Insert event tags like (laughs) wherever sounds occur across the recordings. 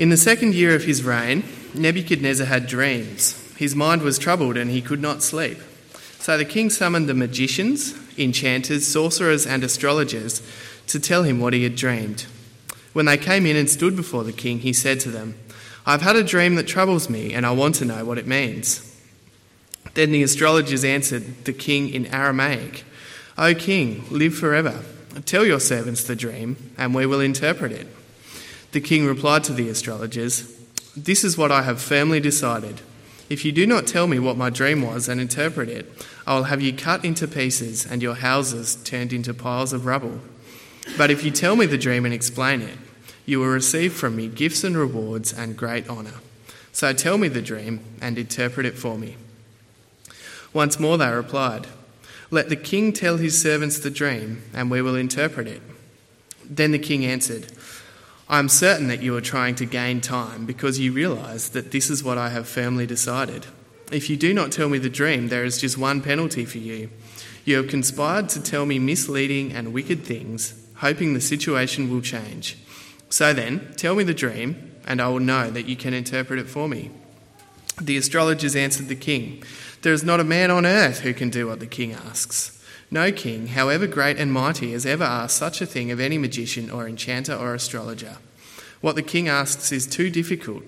In the second year of his reign, Nebuchadnezzar had dreams. His mind was troubled and he could not sleep. So the king summoned the magicians, enchanters, sorcerers, and astrologers to tell him what he had dreamed. When they came in and stood before the king, he said to them, I've had a dream that troubles me, and I want to know what it means. Then the astrologers answered the king in Aramaic, O king, live forever. Tell your servants the dream, and we will interpret it. The king replied to the astrologers, This is what I have firmly decided. If you do not tell me what my dream was and interpret it, I will have you cut into pieces and your houses turned into piles of rubble. But if you tell me the dream and explain it, you will receive from me gifts and rewards and great honour. So tell me the dream and interpret it for me. Once more they replied, Let the king tell his servants the dream, and we will interpret it. Then the king answered, I am certain that you are trying to gain time because you realize that this is what I have firmly decided. If you do not tell me the dream, there is just one penalty for you. You have conspired to tell me misleading and wicked things, hoping the situation will change. So then, tell me the dream, and I will know that you can interpret it for me. The astrologers answered the king, There is not a man on earth who can do what the king asks. No king, however great and mighty, has ever asked such a thing of any magician or enchanter or astrologer. What the king asks is too difficult.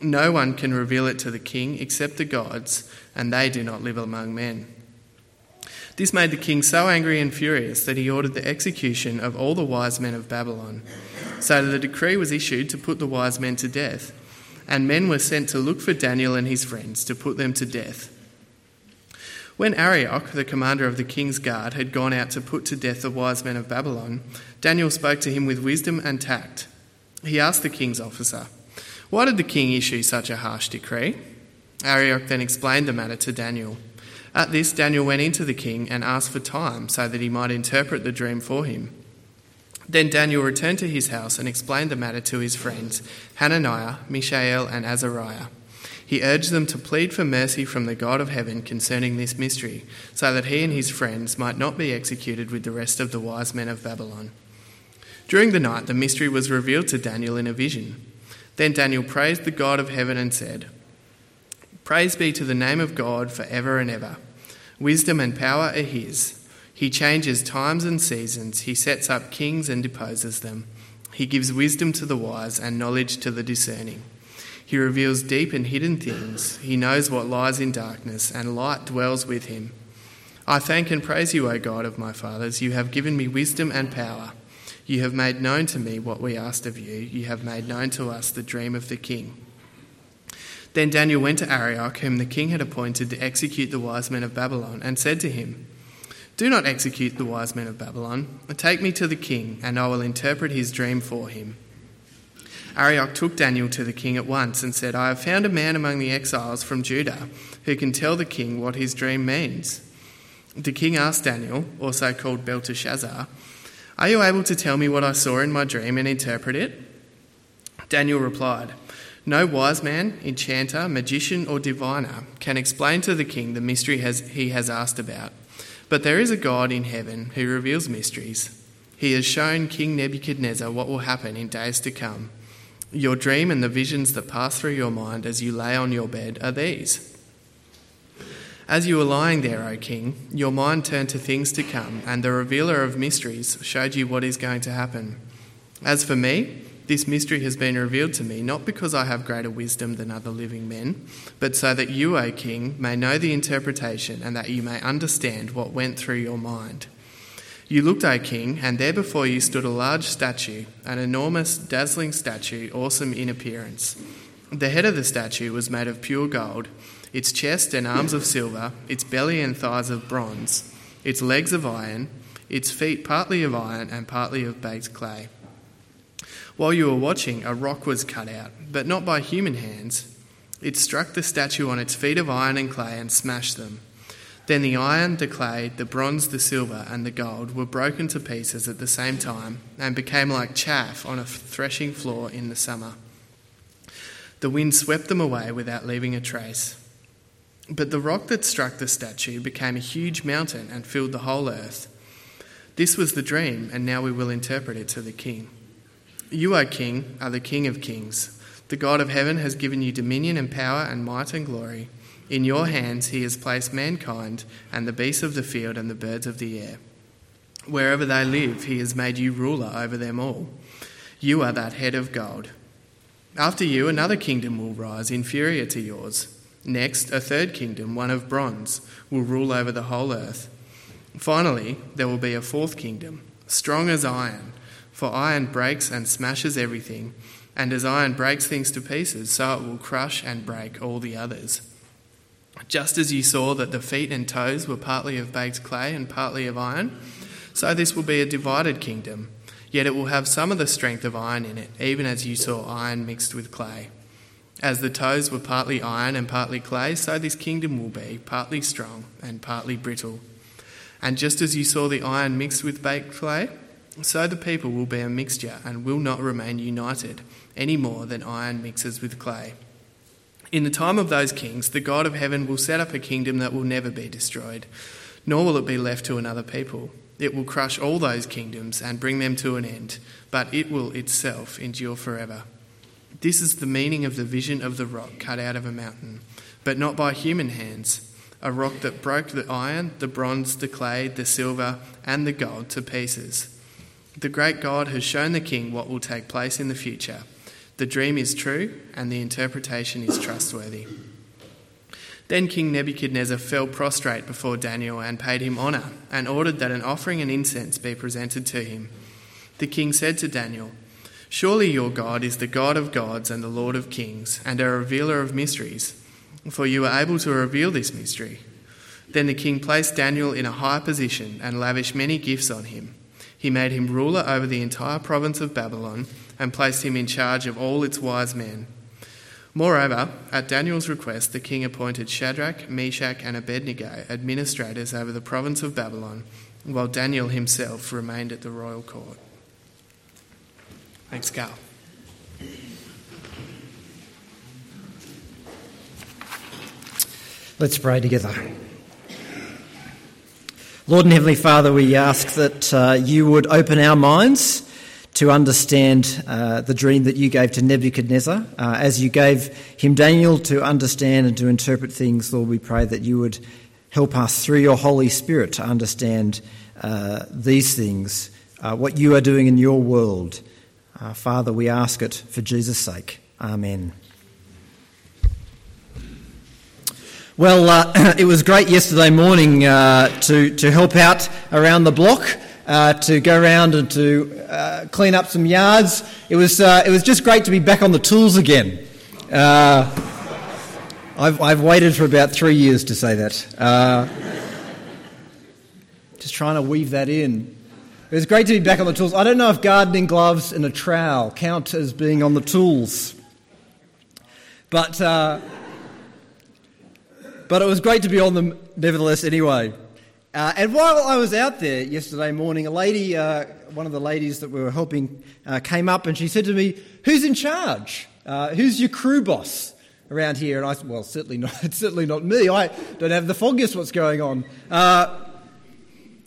No one can reveal it to the king except the gods, and they do not live among men. This made the king so angry and furious that he ordered the execution of all the wise men of Babylon. So the decree was issued to put the wise men to death, and men were sent to look for Daniel and his friends to put them to death. When Arioch, the commander of the king's guard, had gone out to put to death the wise men of Babylon, Daniel spoke to him with wisdom and tact. He asked the king's officer, Why did the king issue such a harsh decree? Arioch then explained the matter to Daniel. At this, Daniel went into the king and asked for time so that he might interpret the dream for him. Then Daniel returned to his house and explained the matter to his friends, Hananiah, Mishael, and Azariah. He urged them to plead for mercy from the God of heaven concerning this mystery, so that he and his friends might not be executed with the rest of the wise men of Babylon. During the night, the mystery was revealed to Daniel in a vision. Then Daniel praised the God of heaven and said, Praise be to the name of God for ever and ever. Wisdom and power are his. He changes times and seasons, he sets up kings and deposes them. He gives wisdom to the wise and knowledge to the discerning. He reveals deep and hidden things. He knows what lies in darkness, and light dwells with him. I thank and praise you, O God of my fathers. You have given me wisdom and power. You have made known to me what we asked of you. You have made known to us the dream of the king. Then Daniel went to Arioch, whom the king had appointed to execute the wise men of Babylon, and said to him, Do not execute the wise men of Babylon. Take me to the king, and I will interpret his dream for him. Arioch took Daniel to the king at once and said, I have found a man among the exiles from Judah who can tell the king what his dream means. The king asked Daniel, also called Belteshazzar, Are you able to tell me what I saw in my dream and interpret it? Daniel replied, No wise man, enchanter, magician, or diviner can explain to the king the mystery has, he has asked about. But there is a God in heaven who reveals mysteries. He has shown King Nebuchadnezzar what will happen in days to come. Your dream and the visions that pass through your mind as you lay on your bed are these. As you were lying there, O king, your mind turned to things to come, and the revealer of mysteries showed you what is going to happen. As for me, this mystery has been revealed to me not because I have greater wisdom than other living men, but so that you, O king, may know the interpretation and that you may understand what went through your mind. You looked, O king, and there before you stood a large statue, an enormous, dazzling statue, awesome in appearance. The head of the statue was made of pure gold, its chest and arms of silver, its belly and thighs of bronze, its legs of iron, its feet partly of iron and partly of baked clay. While you were watching, a rock was cut out, but not by human hands. It struck the statue on its feet of iron and clay and smashed them. Then the iron, the clay, the bronze, the silver, and the gold were broken to pieces at the same time and became like chaff on a threshing floor in the summer. The wind swept them away without leaving a trace. But the rock that struck the statue became a huge mountain and filled the whole earth. This was the dream, and now we will interpret it to the king. You, O king, are the king of kings. The God of heaven has given you dominion and power and might and glory. In your hands he has placed mankind and the beasts of the field and the birds of the air. Wherever they live, he has made you ruler over them all. You are that head of gold. After you, another kingdom will rise, inferior to yours. Next, a third kingdom, one of bronze, will rule over the whole earth. Finally, there will be a fourth kingdom, strong as iron, for iron breaks and smashes everything, and as iron breaks things to pieces, so it will crush and break all the others. Just as you saw that the feet and toes were partly of baked clay and partly of iron, so this will be a divided kingdom, yet it will have some of the strength of iron in it, even as you saw iron mixed with clay. As the toes were partly iron and partly clay, so this kingdom will be partly strong and partly brittle. And just as you saw the iron mixed with baked clay, so the people will be a mixture and will not remain united any more than iron mixes with clay. In the time of those kings, the God of heaven will set up a kingdom that will never be destroyed, nor will it be left to another people. It will crush all those kingdoms and bring them to an end, but it will itself endure forever. This is the meaning of the vision of the rock cut out of a mountain, but not by human hands a rock that broke the iron, the bronze, the clay, the silver, and the gold to pieces. The great God has shown the king what will take place in the future. The dream is true, and the interpretation is trustworthy. Then King Nebuchadnezzar fell prostrate before Daniel and paid him honour, and ordered that an offering and incense be presented to him. The king said to Daniel, Surely your God is the God of gods and the Lord of kings, and a revealer of mysteries for you are able to reveal this mystery. Then the king placed Daniel in a high position and lavished many gifts on him. He made him ruler over the entire province of Babylon and placed him in charge of all its wise men. Moreover, at Daniel's request, the king appointed Shadrach, Meshach, and Abednego administrators over the province of Babylon, while Daniel himself remained at the royal court. Thanks, Carl. Let's pray together. Lord and Heavenly Father, we ask that uh, you would open our minds to understand uh, the dream that you gave to Nebuchadnezzar. Uh, as you gave him Daniel to understand and to interpret things, Lord, we pray that you would help us through your Holy Spirit to understand uh, these things, uh, what you are doing in your world. Uh, Father, we ask it for Jesus' sake. Amen. Well, uh, (clears throat) it was great yesterday morning to, to help out around the block, uh, to go around and to uh, clean up some yards. It was, uh, it was just great to be back on the tools again. Uh, I've, I've waited for about three years to say that. just trying to weave that in. It was great to be back on the tools. I don't know if gardening gloves and a trowel count as being on the tools. But but it was great to be on them nevertheless anyway. Uh, and while I was out there yesterday morning, a lady, uh, one of the ladies that we were helping, uh, came up and she said to me, Who's in charge? Uh, who's your crew boss around here? And I said, Well, certainly not, (laughs) certainly not me. I don't have the foggiest what's going on. Uh,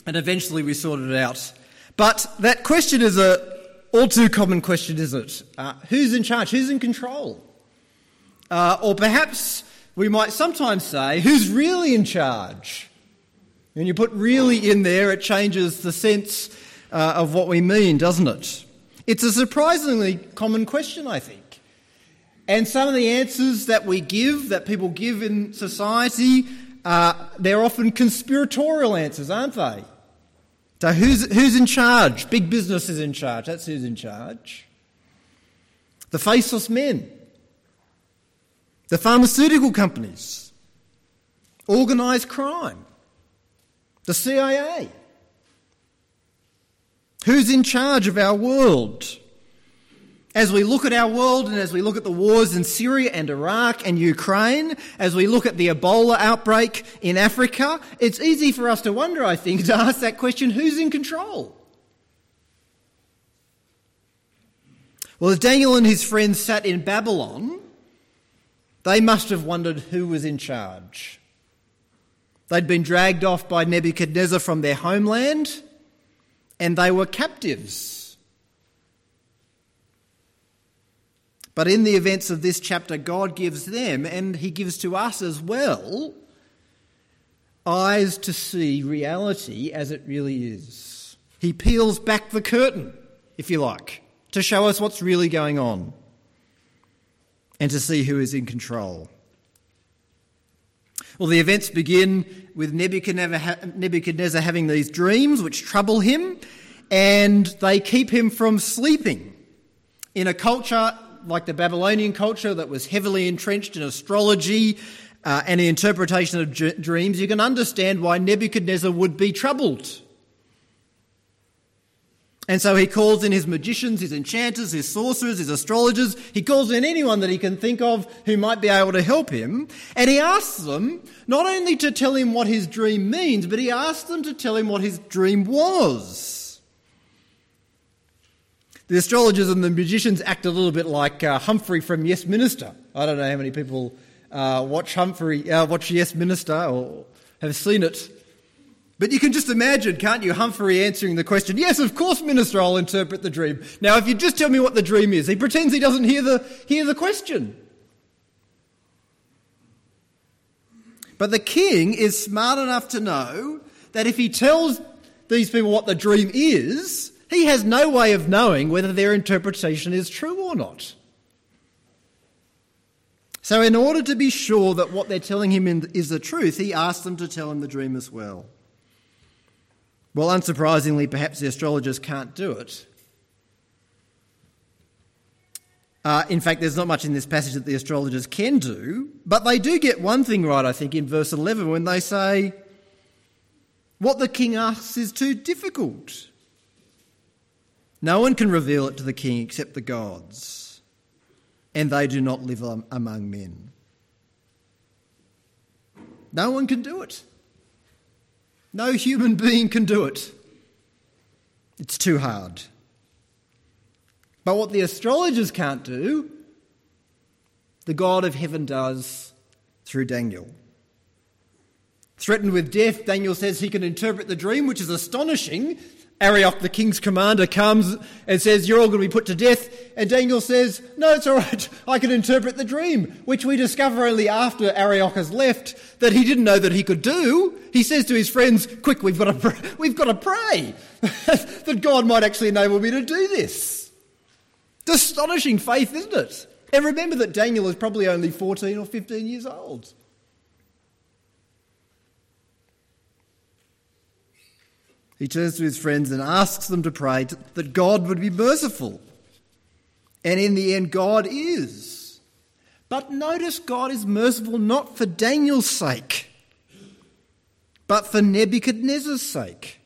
and eventually we sorted it out. But that question is a all too common question, isn't it? Uh, who's in charge? Who's in control? or perhaps we might sometimes say, who's really in charge? When you put really in there, it changes the sense uh, of what we mean, doesn't it? It's a surprisingly common question, I think. And some of the answers that we give, that people give in society, uh, they're often conspiratorial answers, aren't they? So, who's, who's in charge? Big business is in charge. That's who's in charge. The faceless men the pharmaceutical companies, organised crime, the CIA. Who's in charge of our world? As we look at our world and as we look at the wars in Syria and Iraq and Ukraine, as we look at the Ebola outbreak in Africa, it's easy for us to wonder, I think, (laughs) to ask that question who's in control? Well, as Daniel and his friends sat in Babylon, they must have wondered who was in charge. They'd been dragged off by Nebuchadnezzar from their homeland, and they were captives. But in the events of this chapter, God gives them, and He gives to us as well, eyes to see reality as it really is. He peels back the curtain, if you like, to show us what's really going on and to see who is in control. Well, the events begin with Nebuchadnezzar having these dreams which trouble him, and they keep him from sleeping. In a culture like the Babylonian culture that was heavily entrenched in astrology uh, and the interpretation of dreams, you can understand why Nebuchadnezzar would be troubled. And so he calls in his magicians, his enchanters, his sorcerers, his astrologers. He calls in anyone that he can think of who might be able to help him. And he asks them not only to tell him what his dream means, but he asks them to tell him what his dream was. The astrologers and the magicians act a little bit like uh, Humphrey from Yes Minister. I don't know how many people uh, watch Humphrey, uh, watch Yes Minister, or have seen it. But you can just imagine, can't you, Humphrey answering the question, Yes, of course, Minister, I'll interpret the dream. Now, if you just tell me what the dream is, he pretends he doesn't hear the, hear the question. But the king is smart enough to know that if he tells these people what the dream is, he has no way of knowing whether their interpretation is true or not. So, in order to be sure that what they're telling him is the truth, he asks them to tell him the dream as well. Well, unsurprisingly, perhaps the astrologers can't do it. Uh, in fact, there's not much in this passage that the astrologers can do, but they do get one thing right, I think, in verse 11 when they say, What the king asks is too difficult. No one can reveal it to the king except the gods, and they do not live among men. No one can do it. No human being can do it. It's too hard. But what the astrologers can't do, the God of heaven does through Daniel. Threatened with death, Daniel says he can interpret the dream, which is astonishing Arioch, the king's commander, comes and says, You're all going to be put to death. And Daniel says, No, it's all right. I can interpret the dream, which we discover only after Arioch has left that he didn't know that he could do. He says to his friends, Quick, we've got to, we've got to pray (laughs) that God might actually enable me to do this. It's astonishing faith, isn't it? And remember that Daniel is probably only 14 or 15 years old. He turns to his friends and asks them to pray that God would be merciful. And in the end, God is. But notice God is merciful not for Daniel's sake, but for Nebuchadnezzar's sake.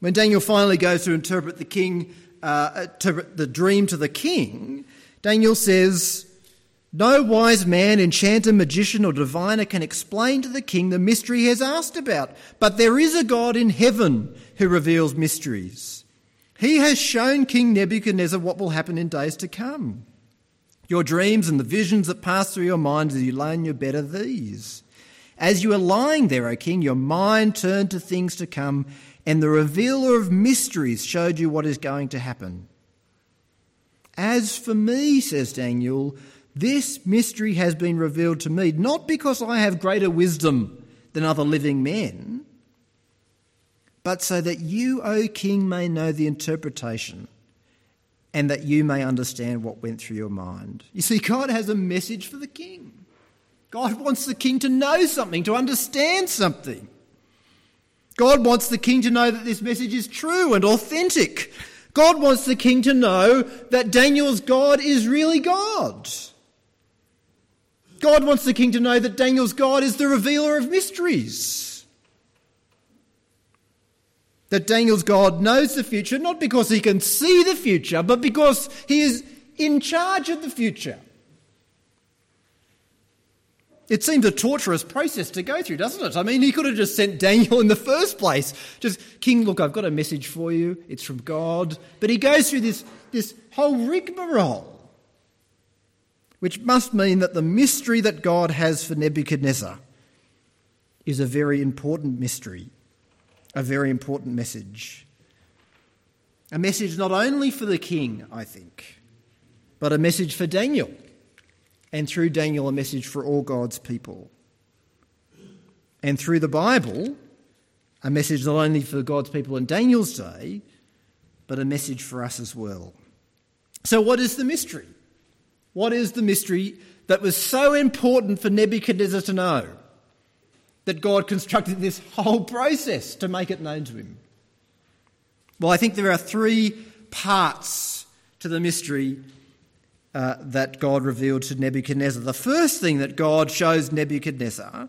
When Daniel finally goes to interpret the king, uh, interpret the dream to the king, Daniel says, no wise man, enchanter, magician, or diviner can explain to the king the mystery he has asked about. But there is a God in heaven who reveals mysteries. He has shown King Nebuchadnezzar what will happen in days to come. Your dreams and the visions that pass through your mind as you lay in your bed are these. As you are lying there, O king, your mind turned to things to come, and the revealer of mysteries showed you what is going to happen. As for me, says Daniel, this mystery has been revealed to me, not because I have greater wisdom than other living men, but so that you, O king, may know the interpretation and that you may understand what went through your mind. You see, God has a message for the king. God wants the king to know something, to understand something. God wants the king to know that this message is true and authentic. God wants the king to know that Daniel's God is really God. God wants the king to know that Daniel's God is the revealer of mysteries. That Daniel's God knows the future not because he can see the future, but because he is in charge of the future. It seems a torturous process to go through, doesn't it? I mean, he could have just sent Daniel in the first place. Just, King, look, I've got a message for you. It's from God. But he goes through this, this whole rigmarole which must mean that the mystery that God has for Nebuchadnezzar is a very important mystery, a very important message. A message not only for the king, I think, but a message for Daniel, and through Daniel, a message for all God's people. And through the Bible, a message not only for God's people in Daniel's day, but a message for us as well. So, what is the mystery? What is the mystery that was so important for Nebuchadnezzar to know that God constructed this whole process to make it known to him? Well, I think there are three parts to the mystery uh, that God revealed to Nebuchadnezzar. The first thing that God shows Nebuchadnezzar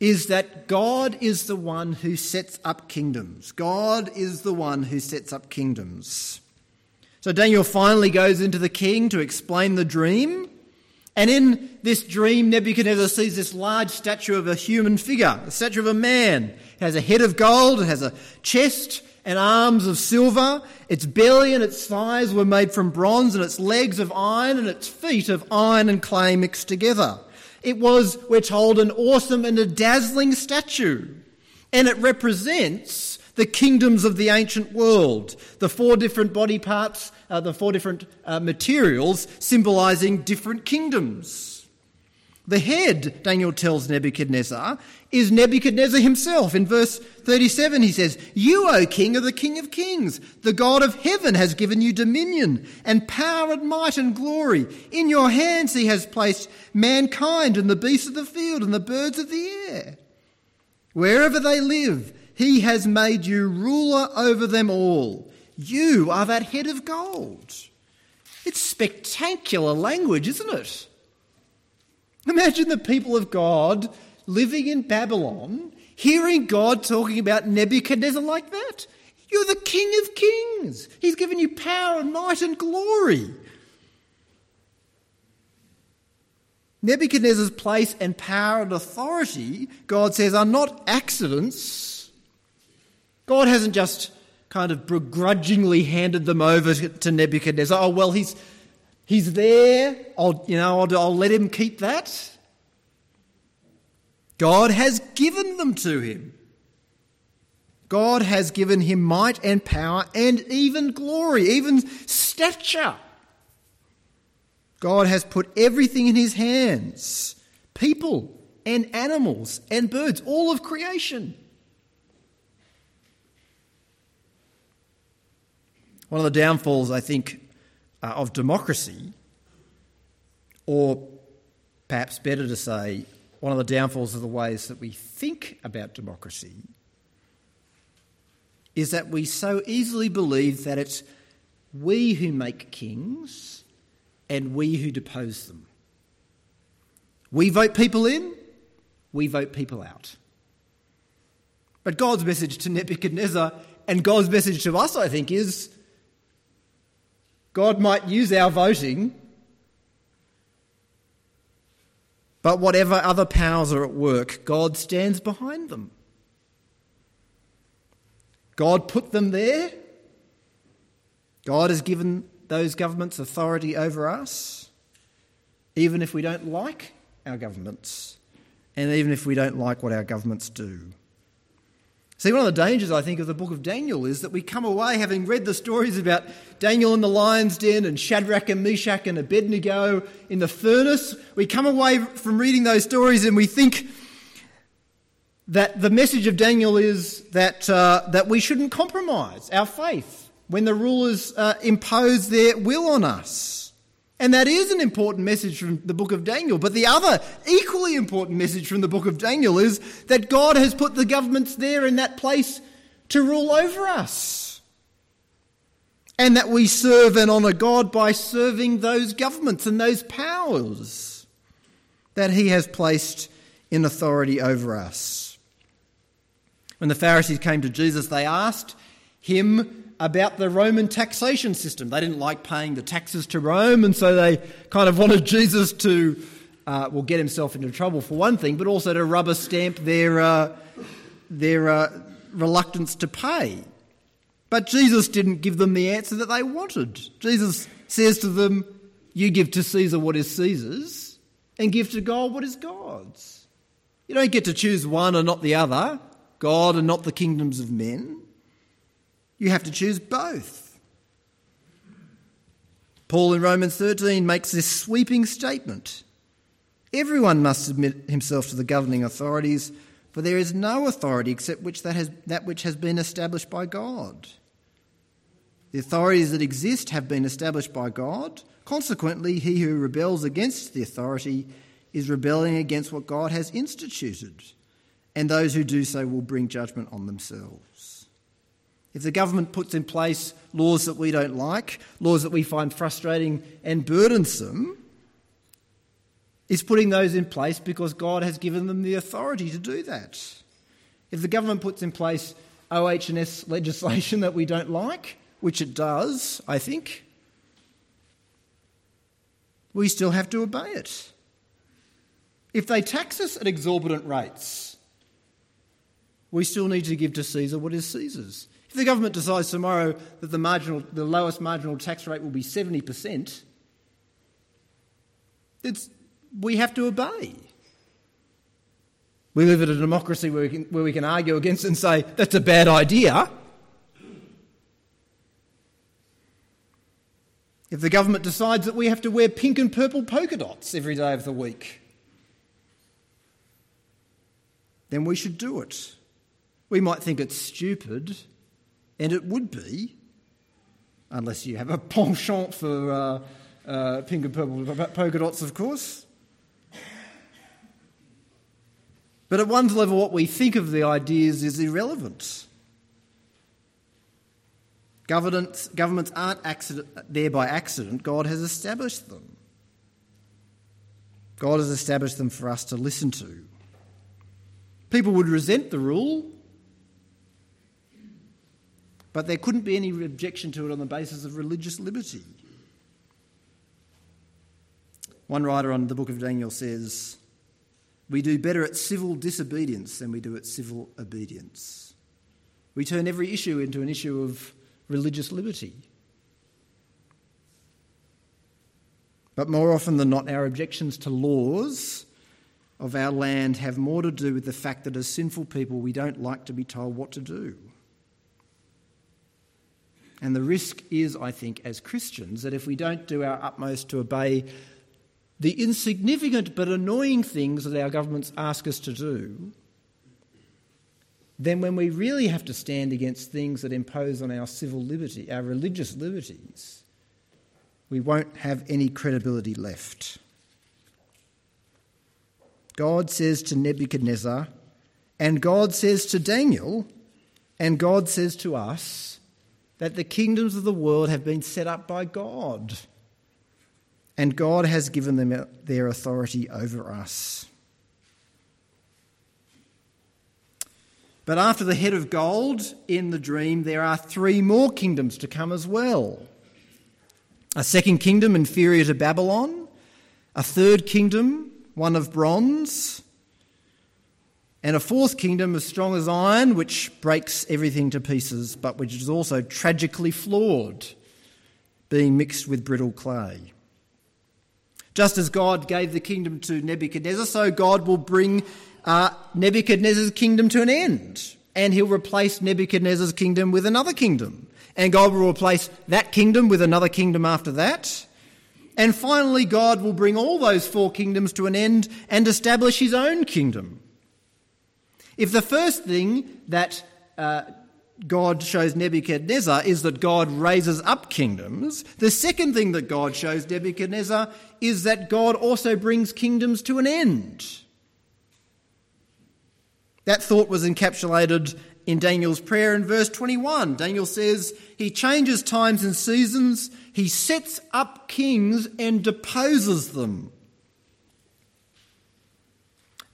is that God is the one who sets up kingdoms. God is the one who sets up kingdoms. So Daniel finally goes into the king to explain the dream. And in this dream, Nebuchadnezzar sees this large statue of a human figure, a statue of a man. It has a head of gold, it has a chest and arms of silver. Its belly and its thighs were made from bronze, and its legs of iron, and its feet of iron and clay mixed together. It was, we're told, an awesome and a dazzling statue. And it represents the kingdoms of the ancient world, the four different body parts, uh, the four different uh, materials symbolizing different kingdoms. The head, Daniel tells Nebuchadnezzar, is Nebuchadnezzar himself. In verse 37, he says, You, O king, are the king of kings. The God of heaven has given you dominion and power and might and glory. In your hands he has placed mankind and the beasts of the field and the birds of the air. Wherever they live, he has made you ruler over them all. You are that head of gold. It's spectacular language, isn't it? Imagine the people of God living in Babylon, hearing God talking about Nebuchadnezzar like that. You're the King of Kings. He's given you power and might and glory. Nebuchadnezzar's place and power and authority, God says, are not accidents. God hasn't just kind of begrudgingly handed them over to Nebuchadnezzar. Oh, well, he's He's there. I'll, you know, I'll, I'll let him keep that. God has given them to him. God has given him might and power and even glory, even stature. God has put everything in his hands people and animals and birds, all of creation. One of the downfalls, I think, uh, of democracy, or perhaps better to say, one of the downfalls of the ways that we think about democracy is that we so easily believe that it's we who make kings and we who depose them. We vote people in, we vote people out. But God's message to Nebuchadnezzar and God's message to us, I think, is God might use our voting, but whatever other powers are at work, God stands behind them. God put them there. God has given those governments authority over us, even if we don't like our governments, and even if we don't like what our governments do. See, one of the dangers, I think, of the book of Daniel is that we come away having read the stories about Daniel in the lion's den and Shadrach and Meshach and Abednego in the furnace. We come away from reading those stories and we think that the message of Daniel is that, uh, that we shouldn't compromise our faith when the rulers uh, impose their will on us. And that is an important message from the book of Daniel. But the other equally important message from the book of Daniel is that God has put the governments there in that place to rule over us. And that we serve and honour God by serving those governments and those powers that He has placed in authority over us. When the Pharisees came to Jesus, they asked him about the Roman taxation system. They didn't like paying the taxes to Rome, and so they kind of wanted Jesus to, uh, well, get himself into trouble for one thing, but also to rubber stamp their, uh, their uh, reluctance to pay. But Jesus didn't give them the answer that they wanted. Jesus says to them, You give to Caesar what is Caesar's, and give to God what is God's. You don't get to choose one and not the other, God and not the kingdoms of men. You have to choose both. Paul in Romans 13 makes this sweeping statement Everyone must submit himself to the governing authorities, for there is no authority except which that, has, that which has been established by God. The authorities that exist have been established by God. Consequently, he who rebels against the authority is rebelling against what God has instituted, and those who do so will bring judgment on themselves. If the government puts in place laws that we don't like, laws that we find frustrating and burdensome, it's putting those in place because God has given them the authority to do that. If the government puts in place OH&S legislation (laughs) that we don't like, which it does, I think, we still have to obey it. If they tax us at exorbitant rates, we still need to give to Caesar what is Caesar's. If the government decides tomorrow that the, marginal, the lowest marginal tax rate will be 70%, it's, we have to obey. We live in a democracy where we, can, where we can argue against and say, that's a bad idea. If the government decides that we have to wear pink and purple polka dots every day of the week, then we should do it. We might think it's stupid, and it would be, unless you have a penchant for uh, uh, pink and purple polka dots, of course. But at one level, what we think of the ideas is irrelevant. Governments, governments aren't accident, there by accident, God has established them. God has established them for us to listen to. People would resent the rule, but there couldn't be any objection to it on the basis of religious liberty. One writer on the book of Daniel says, We do better at civil disobedience than we do at civil obedience. We turn every issue into an issue of religious liberty. But more often than not, our objections to laws of our land have more to do with the fact that as sinful people, we don't like to be told what to do. And the risk is, I think, as Christians, that if we don't do our utmost to obey the insignificant but annoying things that our governments ask us to do, then when we really have to stand against things that impose on our civil liberty, our religious liberties, we won't have any credibility left. God says to Nebuchadnezzar, and God says to Daniel, and God says to us that the kingdoms of the world have been set up by God, and God has given them their authority over us. But after the head of gold in the dream, there are three more kingdoms to come as well. A second kingdom inferior to Babylon, a third kingdom, one of bronze, and a fourth kingdom as strong as iron, which breaks everything to pieces, but which is also tragically flawed, being mixed with brittle clay. Just as God gave the kingdom to Nebuchadnezzar, so God will bring uh, Nebuchadnezzar's kingdom to an end. And he'll replace Nebuchadnezzar's kingdom with another kingdom. And God will replace that kingdom with another kingdom after that. And finally, God will bring all those four kingdoms to an end and establish his own kingdom. If the first thing that uh, God shows Nebuchadnezzar is that God raises up kingdoms, the second thing that God shows Nebuchadnezzar is that God also brings kingdoms to an end. That thought was encapsulated in Daniel's prayer in verse 21. Daniel says, He changes times and seasons, He sets up kings and deposes them.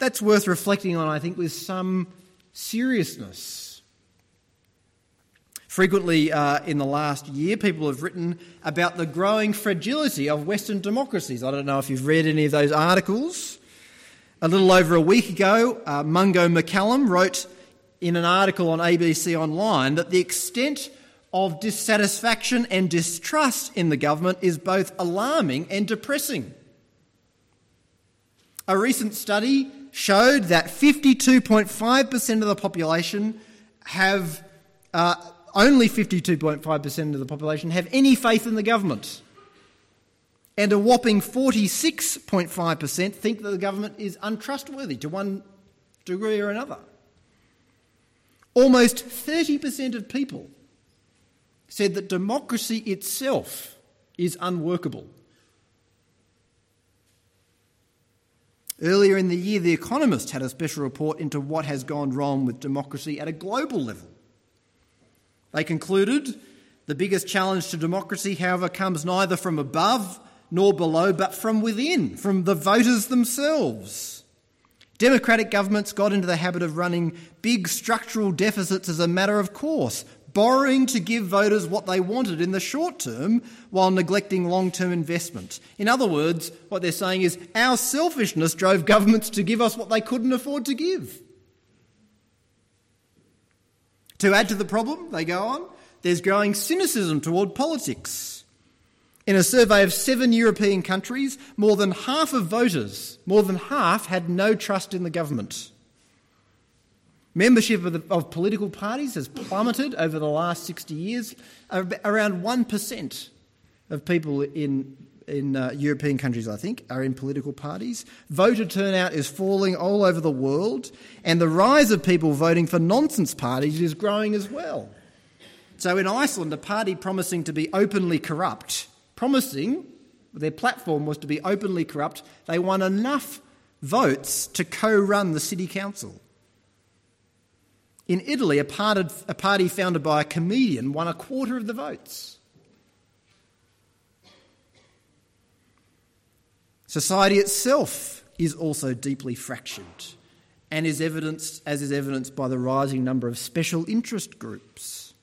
That's worth reflecting on, I think, with some seriousness. Frequently uh, in the last year, people have written about the growing fragility of Western democracies. I don't know if you've read any of those articles. A little over a week ago, uh, Mungo MacCallum wrote in an article on ABC Online that the extent of dissatisfaction and distrust in the government is both alarming and depressing. A recent study showed that 52.5% of the population have, uh, only 52.5% of the population have any faith in the government. And a whopping 46.5% think that the government is untrustworthy to one degree or another. Almost 30% of people said that democracy itself is unworkable. Earlier in the year, The Economist had a special report into what has gone wrong with democracy at a global level. They concluded the biggest challenge to democracy, however, comes neither from above nor below, but from within, from the voters themselves. Democratic governments got into the habit of running big structural deficits as a matter of course, borrowing to give voters what they wanted in the short term while neglecting long term investment. In other words, what they're saying is our selfishness drove governments to give us what they couldn't afford to give. To add to the problem, they go on, there's growing cynicism toward politics. In a survey of seven European countries, more than half of voters, more than half, had no trust in the government. Membership of, the, of, political parties has plummeted over the last 60 years. Around 1% of people in, in uh, European countries, I think, are in political parties. Voter turnout is falling all over the world, and the rise of people voting for nonsense parties is growing as well. So in Iceland, a party promising to be openly corrupt, promising, their platform was to be openly corrupt, they won enough votes to co run the city council. In Italy, a party founded by a comedian won a quarter of the votes. Society itself is also deeply fractured and is evidenced, as is evidenced by the rising number of special interest groups.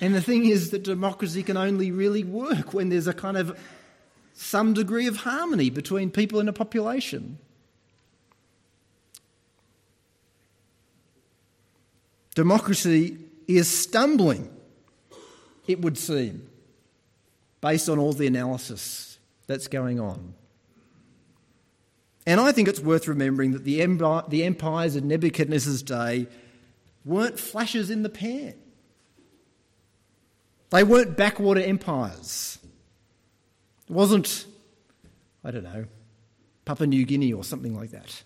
And the thing is that democracy can only really work when there's a kind of some degree of harmony between people in a population. Democracy is stumbling, it would seem, based on all the analysis that's going on. And I think it's worth remembering that the, empire, the empires of Nebuchadnezzar's day weren't flashes in the pan. They weren't backwater empires. It wasn't, I don't know, Papua New Guinea or something like that.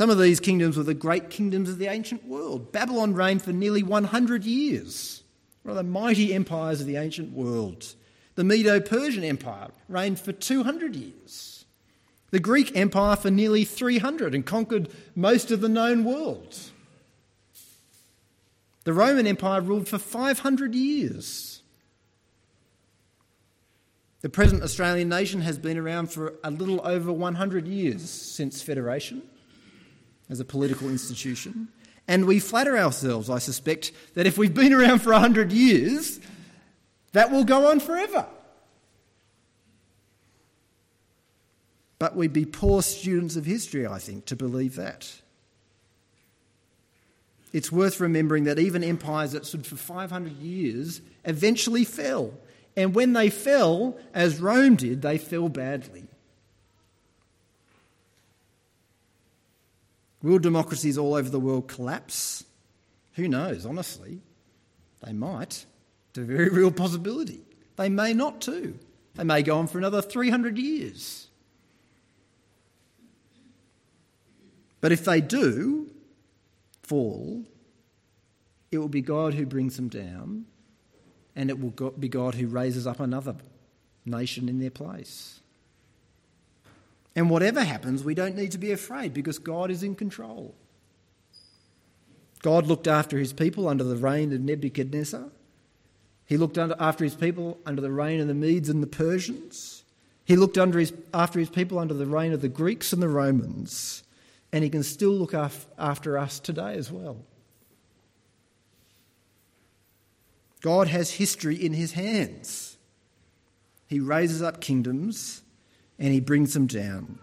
Some of these kingdoms were the great kingdoms of the ancient world. Babylon reigned for nearly 100 years, one of the mighty empires of the ancient world. The Medo Persian Empire reigned for 200 years. The Greek Empire for nearly 300 and conquered most of the known world. The Roman Empire ruled for 500 years. The present Australian nation has been around for a little over 100 years since Federation as a political institution. And we flatter ourselves, I suspect, that if we've been around for 100 years, that will go on forever. But we'd be poor students of history, I think, to believe that. It's worth remembering that even empires that stood for 500 years eventually fell. And when they fell, as Rome did, they fell badly. Will democracies all over the world collapse? Who knows, honestly? They might. It's a very real possibility. They may not, too. They may go on for another 300 years. But if they do fall, it will be God who brings them down, and it will be God who raises up another nation in their place. And whatever happens, we don't need to be afraid because God is in control. God looked after his people under the reign of Nebuchadnezzar. He looked after his people under the reign of the Medes and the Persians. He looked his, after his people under the reign of the Greeks and the Romans. And he can still look after us today as well. God has history in his hands. He raises up kingdoms and he brings them down.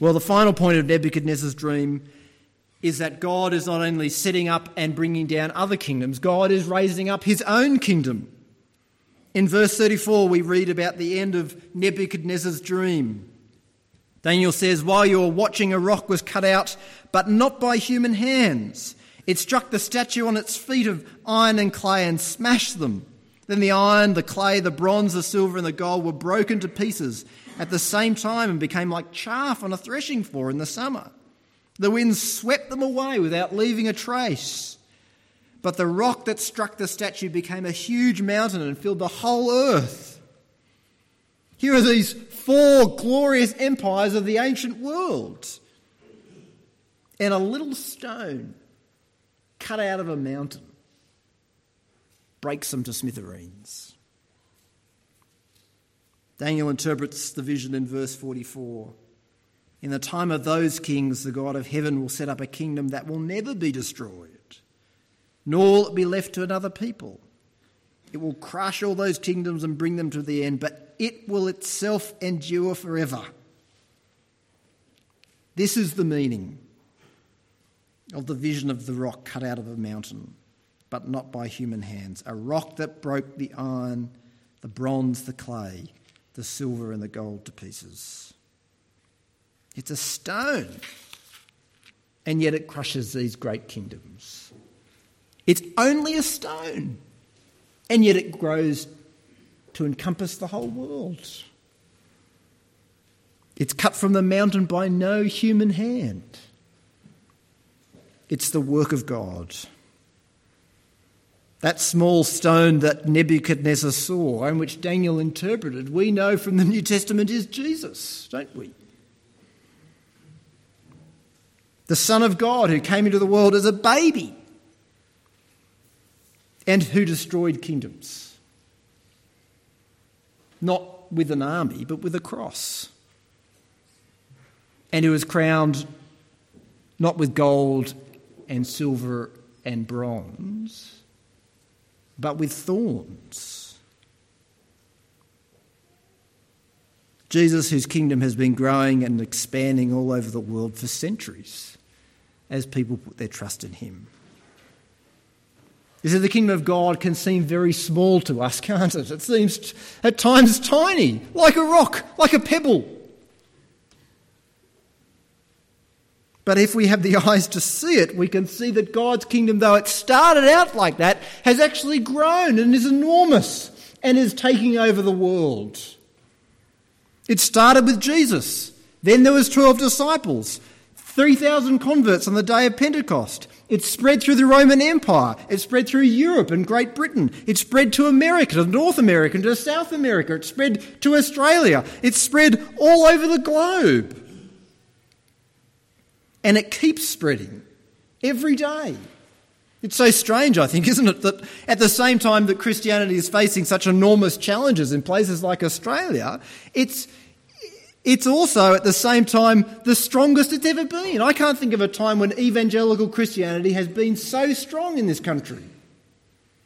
Well, the final point of Nebuchadnezzar's dream is that God is not only setting up and bringing down other kingdoms, God is raising up his own kingdom. In verse 34, we read about the end of Nebuchadnezzar's dream. Daniel says, While you were watching, a rock was cut out, but not by human hands. It struck the statue on its feet of iron and clay and smashed them. Then the iron, the clay, the bronze, the silver, and the gold were broken to pieces at the same time and became like chaff on a threshing floor in the summer. The winds swept them away without leaving a trace. But the rock that struck the statue became a huge mountain and filled the whole earth. Here are these four glorious empires of the ancient world. And a little stone cut out of a mountain breaks them to smithereens. Daniel interprets the vision in verse 44. In the time of those kings, the God of heaven will set up a kingdom that will never be destroyed, nor will it be left to another people. It will crush all those kingdoms and bring them to the end, but it will itself endure forever. This is the meaning of the vision of the rock cut out of a mountain but not by human hands. A rock that broke the iron, the bronze, the clay, the silver, and the gold to pieces. It's a stone, and yet it crushes these great kingdoms. It's only a stone, and yet it grows to encompass the whole world. It's cut from the mountain by no human hand. It's the work of God. That small stone that Nebuchadnezzar saw and which Daniel interpreted, we know from the New Testament is Jesus, don't we? The Son of God who came into the world as a baby and who destroyed kingdoms. Not with an army, but with a cross. And who was crowned not with gold and silver and bronze but with thorns. Jesus, whose kingdom has been growing and expanding all over the world for centuries as people put their trust in him. You see, the kingdom of God can seem very small to us, can't it? It seems at times tiny, like a rock, like a pebble. But if we have the (laughs) eyes to see it, we can see that God's kingdom, though it started out like that, has actually grown and is enormous and is taking over the world. It started with Jesus. Then there was 12 disciples, 3,000 converts on the day of Pentecost. It spread through the Roman Empire. It spread through Europe and Great Britain. It spread to America, to North America, to South America. It spread to Australia. It spread all over the globe. And it keeps spreading every day. It's so strange, I think, (laughs) isn't it, that at the same time that Christianity is facing such enormous challenges in places like Australia, it's, it's also at the same time the strongest it's ever been. I can't think of a time when evangelical Christianity has been so strong in this country.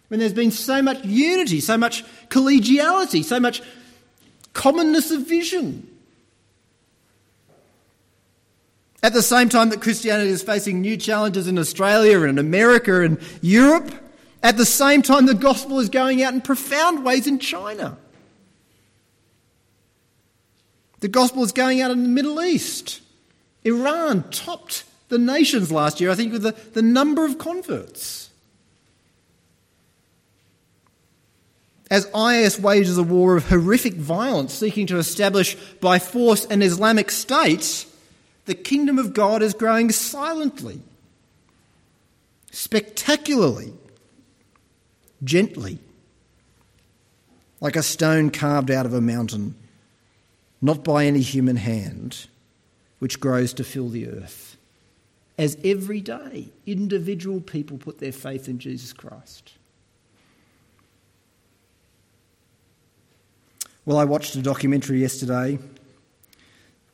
When there's been so much unity, so much collegiality, so much commonness of vision. At the same time that Christianity is facing new challenges in Australia and America and Europe, at the same time the gospel is going out in profound ways in China. The gospel is going out in the Middle East. Iran topped the nations last year, I think, with the, the number of converts. As IS wages a war of horrific violence, seeking to establish by force an Islamic state, the kingdom of God is growing silently, spectacularly, gently, like a stone carved out of a mountain, not by any human hand, which grows to fill the earth. As every day individual people put their faith in Jesus Christ. Well, I watched a documentary yesterday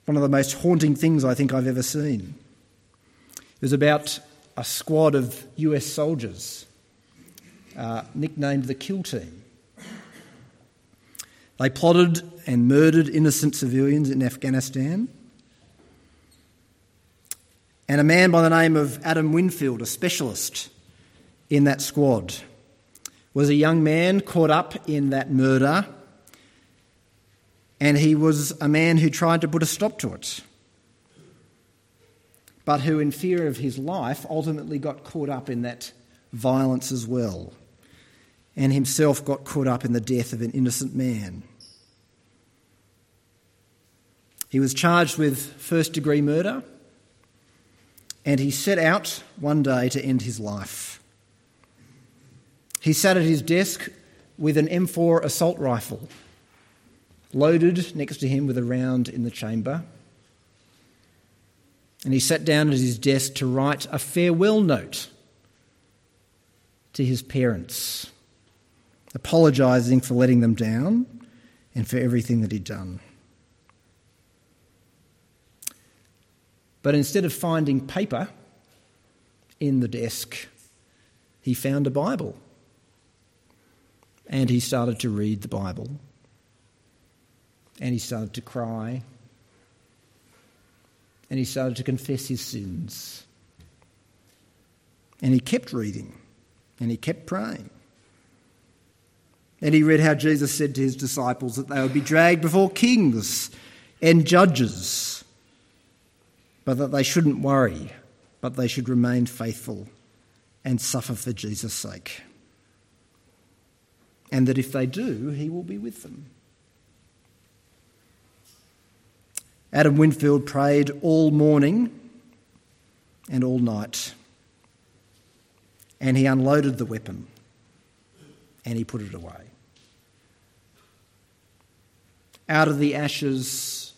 one of the most haunting things I think I've ever seen. It was about a squad of US soldiers, uh, nicknamed the Kill Team. They plotted and murdered innocent civilians in Afghanistan. And a man by the name of Adam Winfield, a specialist in that squad, was a young man caught up in that murder and he was a man who tried to put a stop to it, but who, in fear of his life, ultimately got caught up in that violence as well. and himself got caught up in the death of an innocent man. He was charged with first degree murder, and he set out one day to end his life. He sat at his desk with an M4 assault rifle loaded next to him with a round in the chamber. And he sat down at his desk to write a farewell note to his parents, apologising for letting them down and for everything that he'd done. But instead of finding paper in the desk, he found a Bible. And he started to read the Bible. And he started to cry. And he started to confess his sins. And he kept reading. And he kept praying. And he read how Jesus said to his disciples that they would be dragged before kings and judges but that they shouldn't worry, but they should remain faithful and suffer for Jesus' sake. And that if they do, he will be with them. Adam Winfield prayed all morning and all night. And he unloaded the weapon and he put it away. Out of the ashes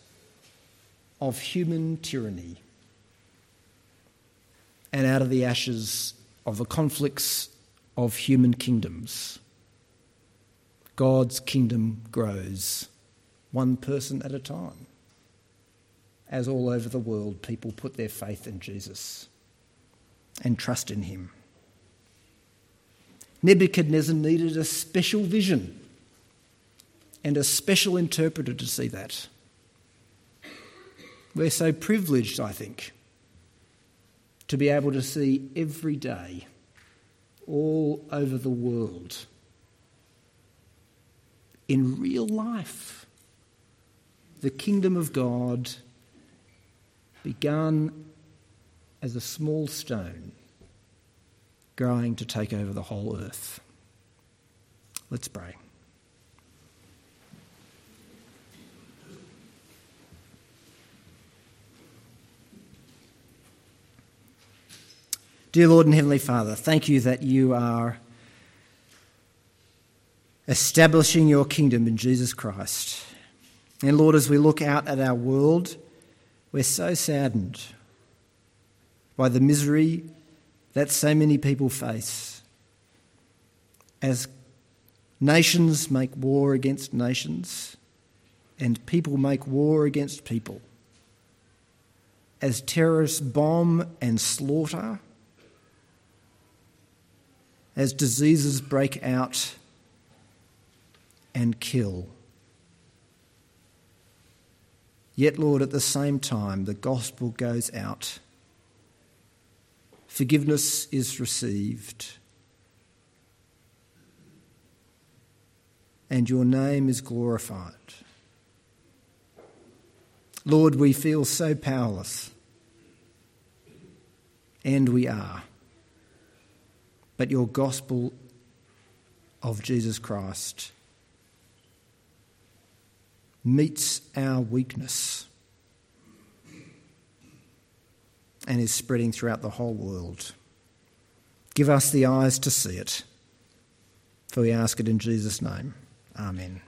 of human tyranny and out of the ashes of the conflicts of human kingdoms. God's kingdom grows one person at a time. As all over the world, people put their faith in Jesus and trust in him. Nebuchadnezzar needed a special vision and a special interpreter to see that. We're so privileged, I think, to be able to see every day, all over the world, in real life, the kingdom of God begun as a small stone growing to take over the whole earth. Let's pray. Dear Lord and Heavenly Father, thank you that you are establishing your kingdom in Jesus Christ. And Lord, as we look out at our world, we're so saddened by the misery that so many people face as nations make war against nations and people make war against people, as terrorists bomb and slaughter as diseases break out and kill. Yet, Lord, at the same time, the gospel goes out. Forgiveness is received. And your name is glorified. Lord, we feel so powerless. And we are but your gospel of Jesus Christ meets our weakness and is spreading throughout the whole world. Give us the eyes to see it. For we ask it in Jesus' name. Amen.